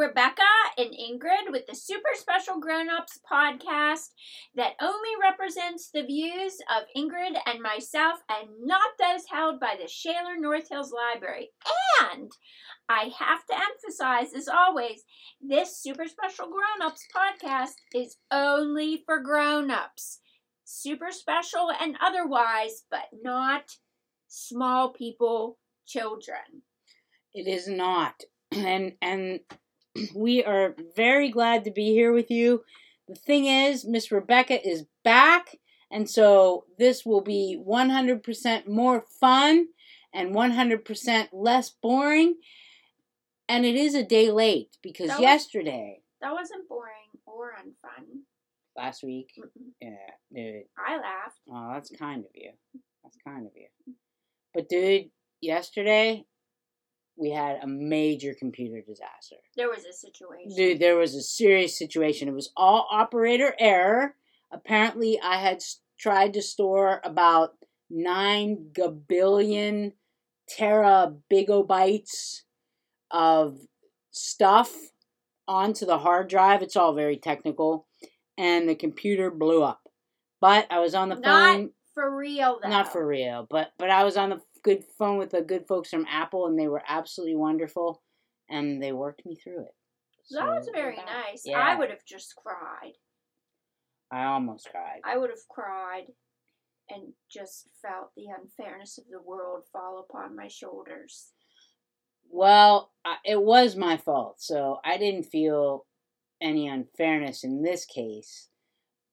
Rebecca and Ingrid with the Super Special Grown Ups podcast that only represents the views of Ingrid and myself and not those held by the Shaler North Hills Library. And I have to emphasize, as always, this Super Special Grown Ups podcast is only for grown ups. Super special and otherwise, but not small people, children. It is not. And and we are very glad to be here with you. The thing is, Miss Rebecca is back, and so this will be 100% more fun and 100% less boring. And it is a day late because That was- yesterday, That wasn't boring or unfun. last week, Mm-mm. yeah, dude. I laughed. Oh, that's kind of you. That's kind of you. But dude, yesterday we had a major computer disaster. There was a situation. Dude, there was a serious situation. It was all operator error. Apparently, I had tried to store about nine gabillion terabigobytes of stuff onto the hard drive. It's all very technical, and the computer blew up. But I was on the Not phone, for real, though. not for real, but but I was on the good phone with the good folks from Apple, and they were absolutely wonderful, and they worked me through it. That was very nice. Yeah. I would have just cried. I almost cried. I would have cried and just felt the unfairness of the world fall upon my shoulders. Well, I- it was my fault, so I didn't feel any unfairness in this case.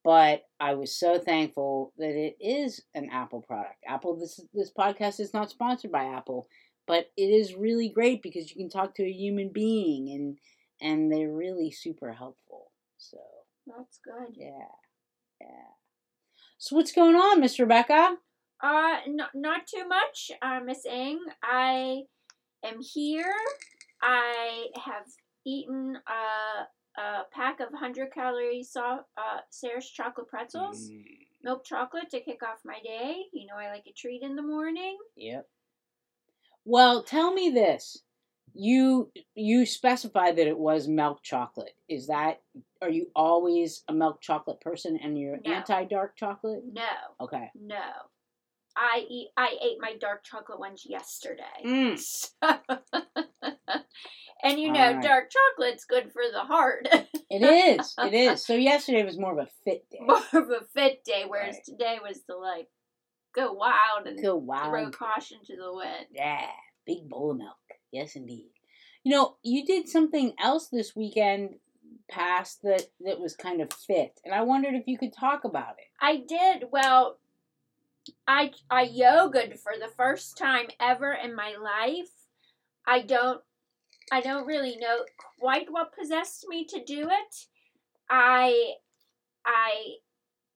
But I was so thankful that it is an Apple product. Apple, this this podcast is not sponsored by Apple, but it is really great because you can talk to a human being, and and they're really super helpful. So That's good. yeah, yeah. So what's going on, Miss Rebecca? Uh, no, not too much, uh, Miss Ing. I am here. I have eaten a, a pack of 100 calorie soft, uh, Sarah's chocolate pretzels, Mm, milk chocolate to kick off my day. You know, I like a treat in the morning. Yep. Well, tell me this. You you specified that it was milk chocolate. Is that are you always a milk chocolate person and you're No. anti dark chocolate? No, Okay. no. I eat. I ate my dark chocolate ones yesterday. Mm. So- and you know, Alright. dark chocolate's good for the heart. It is. It is. So yesterday was more of a fit day. More of a fit day, whereas Right. today was to like go wild and Go wild. throw caution to the wind. Yeah. Big bowl of milk. Yes indeed. You know, you did something else this weekend past that that was kind of fit. And I wondered if you could talk about it. I did well. I I yogaed for the first time ever in my life. I don't I don't really know quite what possessed me to do it. I I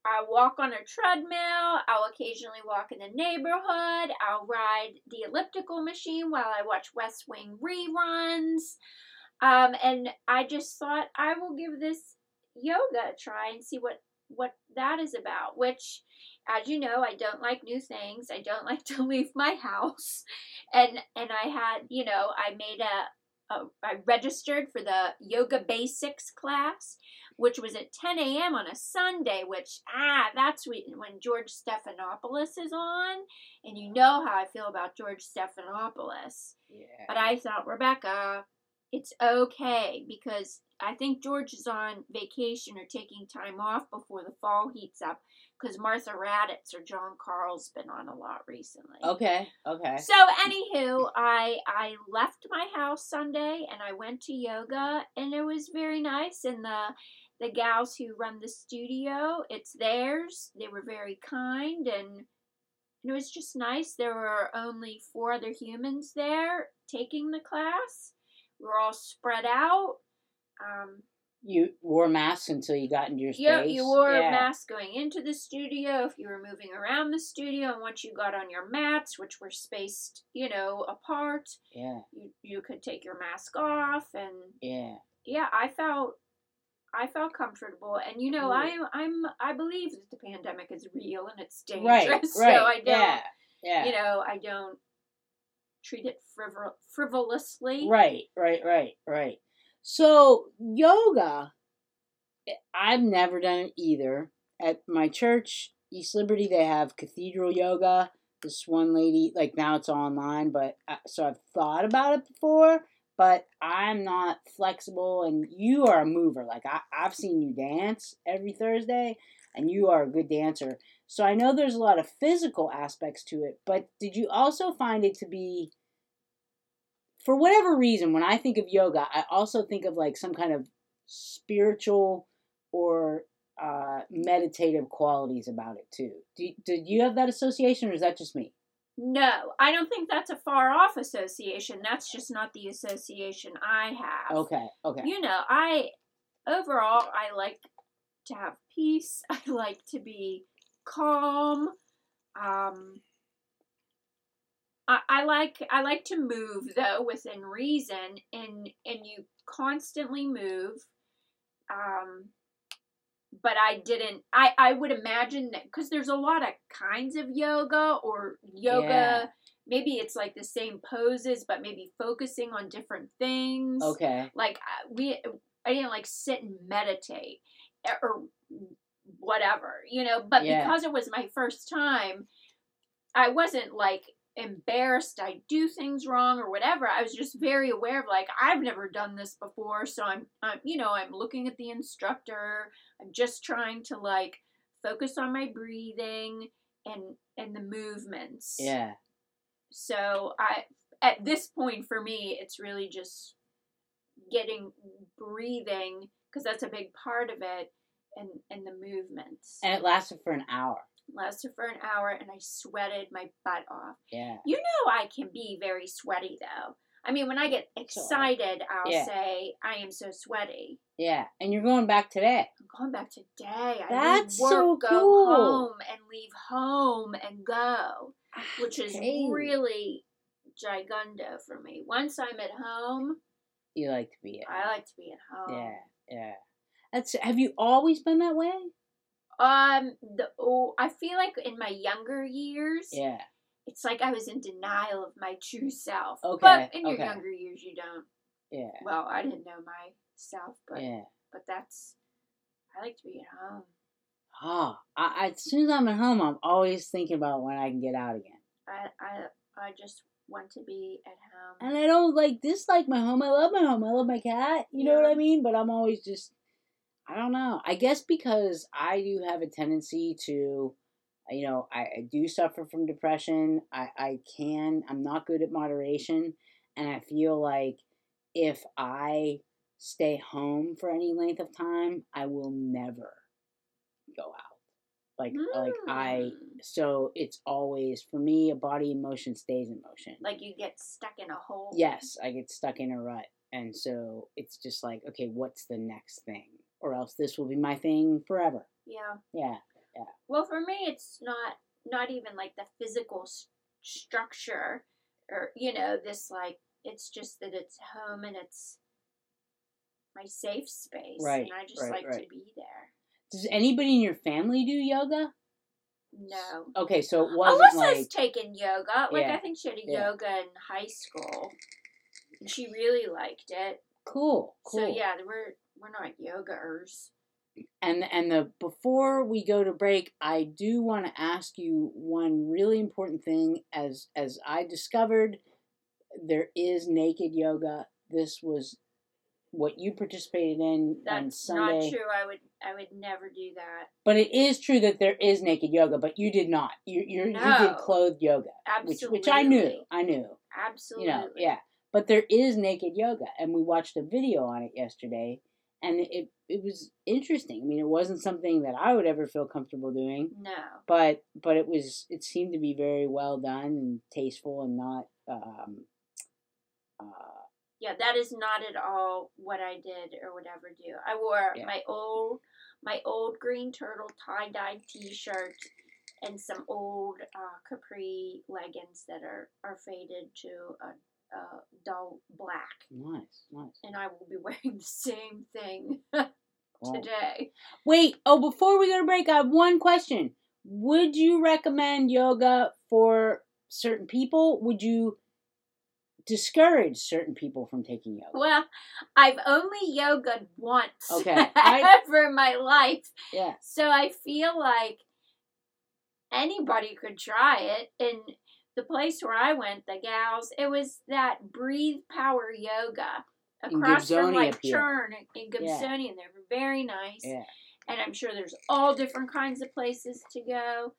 I walk on a treadmill. I'll occasionally walk in the neighborhood. I'll ride the elliptical machine while I watch West Wing reruns. Um, and I just thought I will give this yoga a try and see what what that is about. Which, as you know, I don't like new things. I don't like to leave my house, and and I had you know I made a, a I registered for the yoga basics class, which was at 10 a.m. on a Sunday. Which ah, that's when when George Stephanopoulos is on, and you know how I feel about George Stephanopoulos. Yeah. But I thought, Rebecca, it's okay because I think George is on vacation or taking time off before the fall heats up because Martha Raddatz or Jon Karl's been on a lot recently. Okay. Okay. So, anywho, I I left my house Sunday and I went to yoga and it was very nice. And the the gals who run the studio, it's theirs. They were very kind and and it was just nice. There were only four other humans there taking the class. We were all spread out. Um, You wore masks until you got into your space. you, you wore Yeah. a mask going into the studio if you were moving around the studio, and once you got on your mats, which were spaced, you know, apart, Yeah. you you could take your mask off, and Yeah. yeah, I felt I felt comfortable, and you know, Cool. I'm I'm I believe that the pandemic is real and it's dangerous, Right. Right. so I don't, yeah. Yeah. you know, I don't treat it frivol- frivolously. Right, right, right, right. So yoga, eh, I've never done it either. At my church, East Liberty, they have cathedral yoga. This one lady, like now it's online, but uh, so I've thought about it before, but I'm not flexible. And you are a mover. Like I, I've seen you dance every Thursday, and you are a good dancer. So I know there's a lot of physical aspects to it, but did you also find it to be for whatever reason, when I think of yoga, I also think of like some kind of spiritual or uh, meditative qualities about it too. Do, did you have that association, or is that just me? No, I don't think that's a far off association. That's just not the association I have. Okay, okay. You know, I overall I like to have peace. I like to be calm. Um, I, I like I like to move though within reason, and and you constantly move. Um, but I didn't. I I would imagine that because there's a lot of kinds of yoga or yoga. Yeah. Maybe it's like the same poses, but maybe focusing on different things. Okay. Like we, I didn't like sit and meditate eh, or whatever, you know. But Yeah. because it was my first time, I wasn't like embarrassed I do things wrong or whatever. I was just very aware of like I've never done this before, so I'm, I'm you know, I'm looking at the instructor. I'm just trying to like focus on my breathing and and the movements. Yeah. So I at this point for me it's really just getting breathing because that's a big part of it and and the movements. And it lasted for an hour. Lasted for an hour and I sweated my butt off. Yeah. You know I can be very sweaty though. I mean when I get excited I'll Yeah. say I am so sweaty. Yeah. And you're going back today. I'm going back today. I That's leave work, so go cool. home and leave home and go. Ah, which is Okay. really gigundo for me. Once I'm at home, You like to be. I like to be at home. Yeah. Yeah. That's. Have you always been that way? Um, the oh, I feel like in my younger years, Yeah. it's like I was in denial of my true self. Okay, But in your okay. younger years, you don't. Yeah. Well, I didn't know myself, but Yeah. but that's. I like to be at home. Ah, I, I, as soon as I'm at home, I'm always thinking about when I can get out again. I I I just want to be at home. And I don't like dislike my home. I love my home. I love my cat. You know what I mean? But I'm always just, I don't know. I guess because I do have a tendency to, you know, I, I do suffer from depression. I, I can, I'm not good at moderation. And I feel like if I stay home for any length of time, I will never go out. Like, like I, Mm. so it's always, for me, a body in motion stays in motion. like you get stuck in a hole. Yes, I get stuck in a rut. And so it's just like, okay, what's the next thing? Or else this will be my thing forever. Yeah. Yeah. Yeah. Well, for me, it's not not even like the physical s- structure, or you know, this like it's just that it's home and it's my safe space, Right, And I just right, like right. to be there. Does anybody in your family do yoga? No. Okay, so it wasn't Alyssa's like taken yoga. Like Yeah, I think she had a yeah. yoga in high school, and she really liked it. cool, cool. So yeah, we're we're not yogaers. And and the before we go to break, I do want to ask you one really important thing. As as I discovered, there is naked yoga. This was what you participated in on That's Sunday. not true. I would I would never do that. But it is true that there is naked yoga, but you did not. You you you did clothed yoga, which Absolutely. which I knew. I knew. Absolutely. You know, yeah. But there is naked yoga, and we watched a video on it yesterday, and it it was interesting. I mean, it wasn't something that I would ever feel comfortable doing, No. but but it was it seemed to be very well done and tasteful and not um uh Yeah, that is not at all what I did or would ever do. I wore Yeah. my old my old green turtle tie dye T shirt and some old uh, capri leggings that are are faded to a, a dull black, nice nice. and I will be wearing the same thing today. Wait, oh, before we go to break, I have one question. Would you recommend yoga for certain people? Would you discourage certain people from taking yoga? Well, I've only yogaed once Okay, I- ever in my life. Yeah. So I feel like anybody could try it. And the place where I went, the gals, it was that breathe power yoga across from like. Churn in Yeah. And they were very nice. Yeah. And I'm sure there's all different kinds of places to go.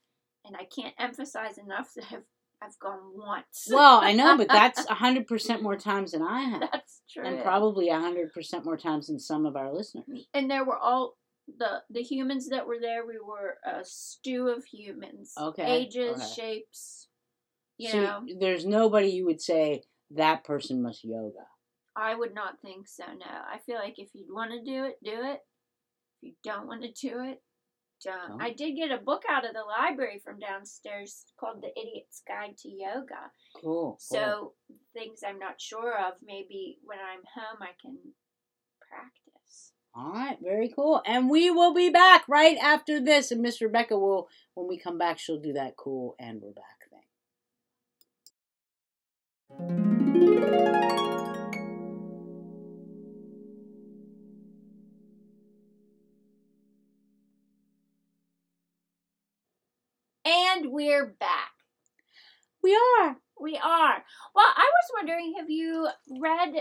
And I can't emphasize enough that I've, I've gone once. Well, I know, but that's hundred percent more times than I have, that's true. and probably hundred percent more times than some of our listeners. and there were all the the humans that were there. We were a stew of humans, Okay, ages, okay. shapes. You so know, there's nobody you would say that person must yoga. I would not think so. No, I feel like if you want to do it, do it. If you don't want to do it, don't. I did get a book out of the library from downstairs called The Idiot's Guide to Yoga. Cool. cool. So things I'm not sure of, maybe when I'm home I can practice. All right, very cool. And we will be back right after this. And Miss Rebecca will, when we come back, she'll do that cool and we're back. And we're back. We are. We are. Well, I was wondering, have you read,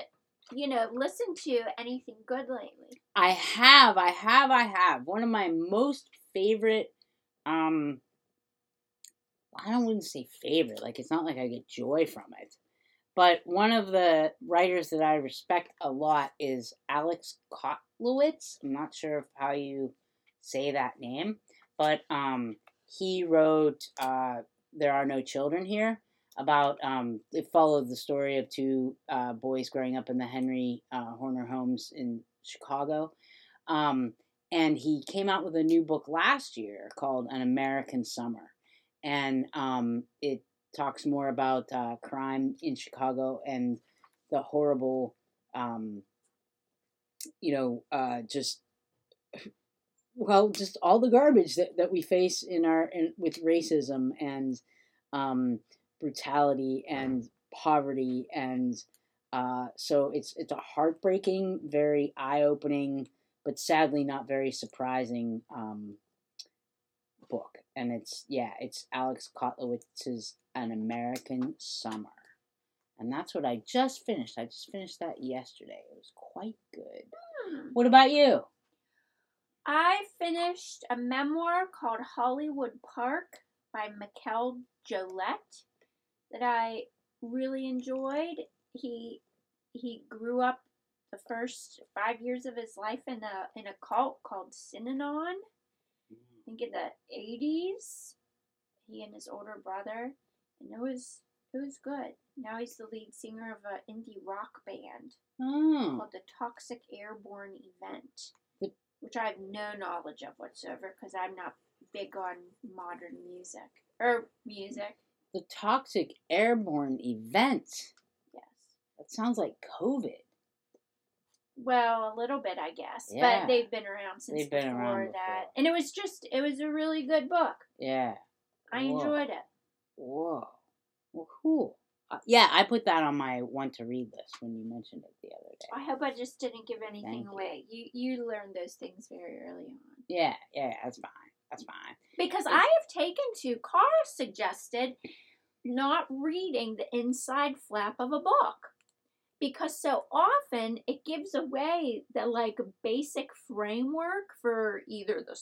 you know, listened to anything good lately? I have, I have, I have. One of my most favorite, um, I don't wouldn't say favorite, like it's not like I get joy from it. But one of the writers that I respect a lot is Alex Kotlowitz. I'm not sure of how you say that name, but um, he wrote uh, "There Are No Children Here." About um, it followed the story of two uh, boys growing up in the Henry uh, Horner homes in Chicago, um, and he came out with a new book last year called "An American Summer," and um, it talks more about uh, crime in Chicago and the horrible, um, you know, uh, just well, just all the garbage that, that we face in our in, with racism and um, brutality and poverty and uh, so it's it's a heartbreaking, very eye opening, but sadly not very surprising um, book. And it's yeah, it's Alex Kotlowitz's An American Summer. And that's what I just finished. I just finished that yesterday. It was quite good. Hmm. What about you? I finished a memoir called Hollywood Park by Mikel Jollett that I really enjoyed. He he grew up the first five years of his life in a in a cult called Synanon. Think in the eighties. He and his older brother, and it was it was good. Now he's the lead singer of an indie rock band Oh, called the Toxic Airborne Event, The- which I have no knowledge of whatsoever because I'm not big on modern music or music. the Toxic Airborne Event. Yes. That sounds like COVID. Well, a little bit, I guess, Yeah. but they've been around since They've been before around that, before. and it was just it was a really good book. Yeah. I Whoa. enjoyed it. Whoa. Well, cool. Uh, yeah, I put that on my want to read list when you mentioned it the other day. I hope I just didn't give anything Thank away. You you learned those things very early on. Yeah, yeah, that's fine. That's fine. Because It's- I have taken to, Cara suggested not reading the inside flap of a book. Because so often it gives away the like basic framework for either the,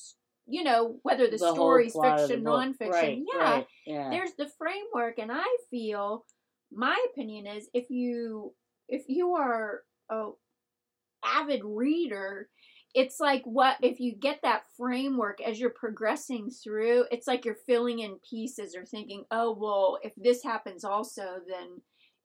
you know, whether the, whole story's the fiction, nonfiction. Right, yeah, right, yeah. there's the framework, and I feel, my opinion is, if you if you are a avid reader, it's like what if you get that framework as you're progressing through it's like you're filling in pieces or thinking oh well if this happens also then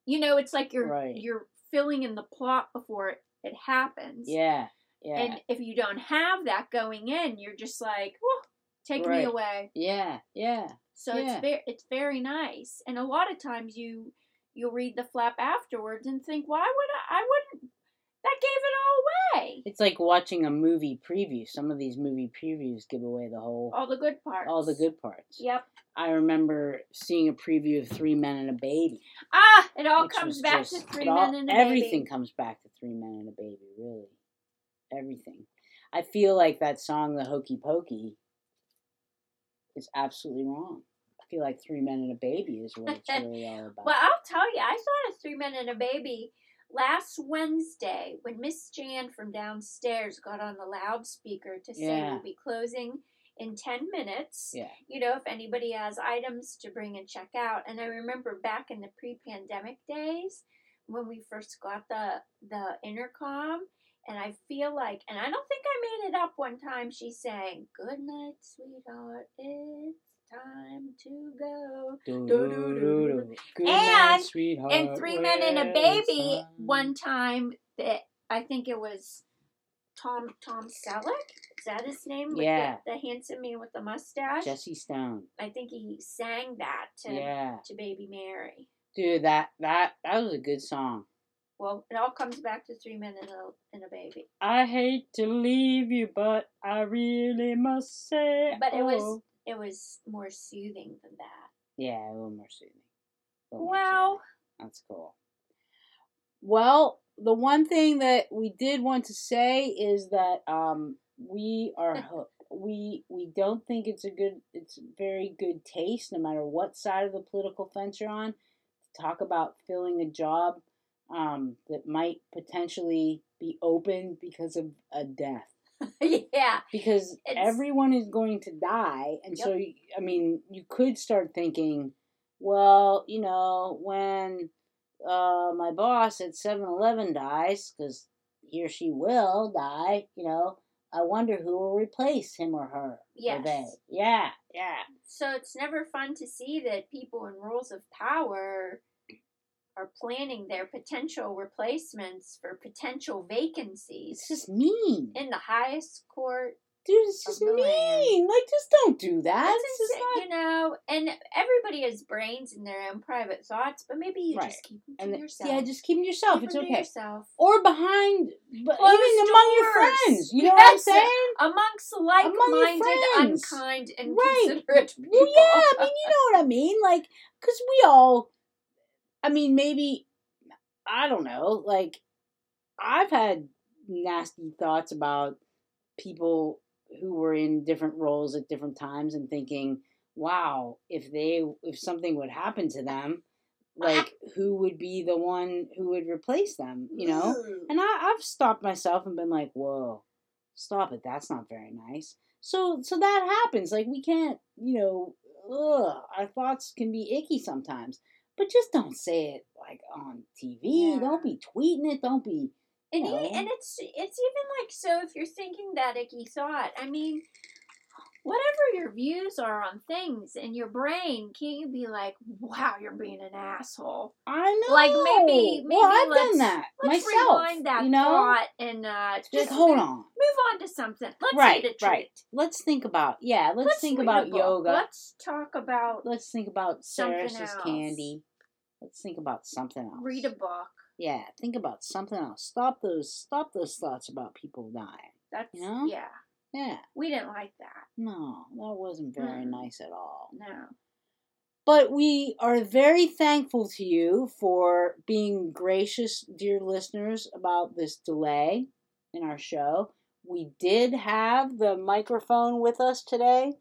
you know it's like you're Right. you're filling in the plot before it, it happens Yeah, yeah, and if you don't have that going in you're just like "Whew, take me away yeah, yeah. so Yeah. it's very it's very nice and a lot of times you you'll read the flap afterwards and think why would i i wouldn't That gave it all away. It's like watching a movie preview. Some of these movie previews give away the whole, All the good parts. all the good parts. Yep. I remember seeing a preview of Three Men and a Baby. Ah, it all comes back just- to three all- men and a Everything baby. Everything comes back to Three Men and a Baby, really. Everything. I feel like that song, The Hokey Pokey, is absolutely wrong. I feel like Three Men and a Baby is what it's really all about. Well, I'll tell you, I saw a three men and a baby last Wednesday when Miss Jan from downstairs got on the loudspeaker to say Yeah. we'll be closing in 10 minutes. yeah. You know, if anybody has items to bring and check out. And I remember back in the pre pandemic days when we first got the, the intercom. And I feel like, and I don't think I made it up one time, she sang, Good night, sweetheart, it's time to go. And night, sweetheart. and Three Men and a Baby time? one time that I think it was Tom Tom Selleck. Is that his name? Yeah. The, the handsome man with the mustache. Jesse Stone. I think he sang that to Yeah. to Baby Mary. Dude, that that that was a good song. Well, it all comes back to Three Men and a and a Baby. I hate to leave you, but I really must say. But it was oh. It was more soothing than that. Yeah, a little more soothing. Little more Well, soothing. that's cool. Well, the one thing that we did want to say is that um, we are ho- we we don't think it's a good it's very good taste, no matter what side of the political fence you're on, to talk about filling a job um, that might potentially be open because of a death yeah. because It's- everyone is going to die and so i mean you could start thinking well you know when uh, my boss at 7-eleven dies because he or she will die you know i wonder who will replace him or her or Yes. they yeah yeah So it's never fun to see that people in roles of power are planning their potential replacements for potential vacancies it's just mean in the highest court. dude it's just the land. mean like just don't do that just not you know, and everybody has brains and their own private thoughts, but maybe you Right. just keep them to and yourself. yeah just keep them to yourself Keep it's okay yourself. or behind but Closed even among your friends you know what i'm saying Amongst like-minded, friends. unkind, and Right. considerate people. Well, yeah, I mean, you know what I mean? Like, because we all, I mean, maybe, I don't know, like, I've had nasty thoughts about people who were in different roles at different times and thinking, wow, if they, if something would happen to them, like, who would be the one who would replace them, you know? Mm. And I, I've stopped myself and been like, whoa, stop it. That's not very nice. So, so that happens. Like we can't, you know, ugh, our thoughts can be icky sometimes. But just don't say it like on TV. Yeah. Don't be tweeting it. Don't be. And, you know. e- and it's it's even like so if you're thinking that icky thought, I mean, whatever your views are on things in your brain, can't you be like, wow, you're being an asshole? I know. Like, maybe- maybe well, I've let's- done that Let's myself. rewind that you know, thought and uh, just just hold move, on. move on to something. Let's Right, eat a treat. right. Let's think about yeah. Let's, think read a about yoga. Let's talk about Let's think about Sarah's candy. Let's think about something else. read a book. Yeah, think about something else. Stop those stop those thoughts about people dying. That's You know? yeah. Yeah. We didn't like that. No, that wasn't very Mm. nice at all. No. But we are very thankful to you for being gracious, dear listeners, about this delay in our show. We did have the microphone with us today,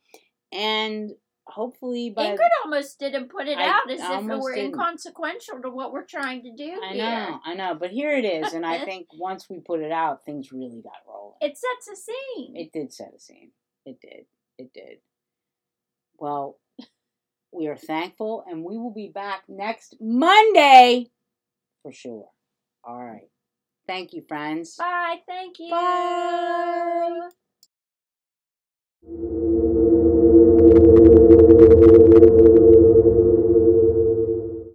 and hopefully by Ingrid almost didn't put it I out as if it were didn't. inconsequential to what we're trying to do. I here. know, I know, but here it is, and I think once we put it out, things really got rolling. It sets a scene. It did set a scene. It did. It did. Well, we are thankful, and we will be back next Monday for sure. All right. Thank you, friends. Bye. Thank you. Bye.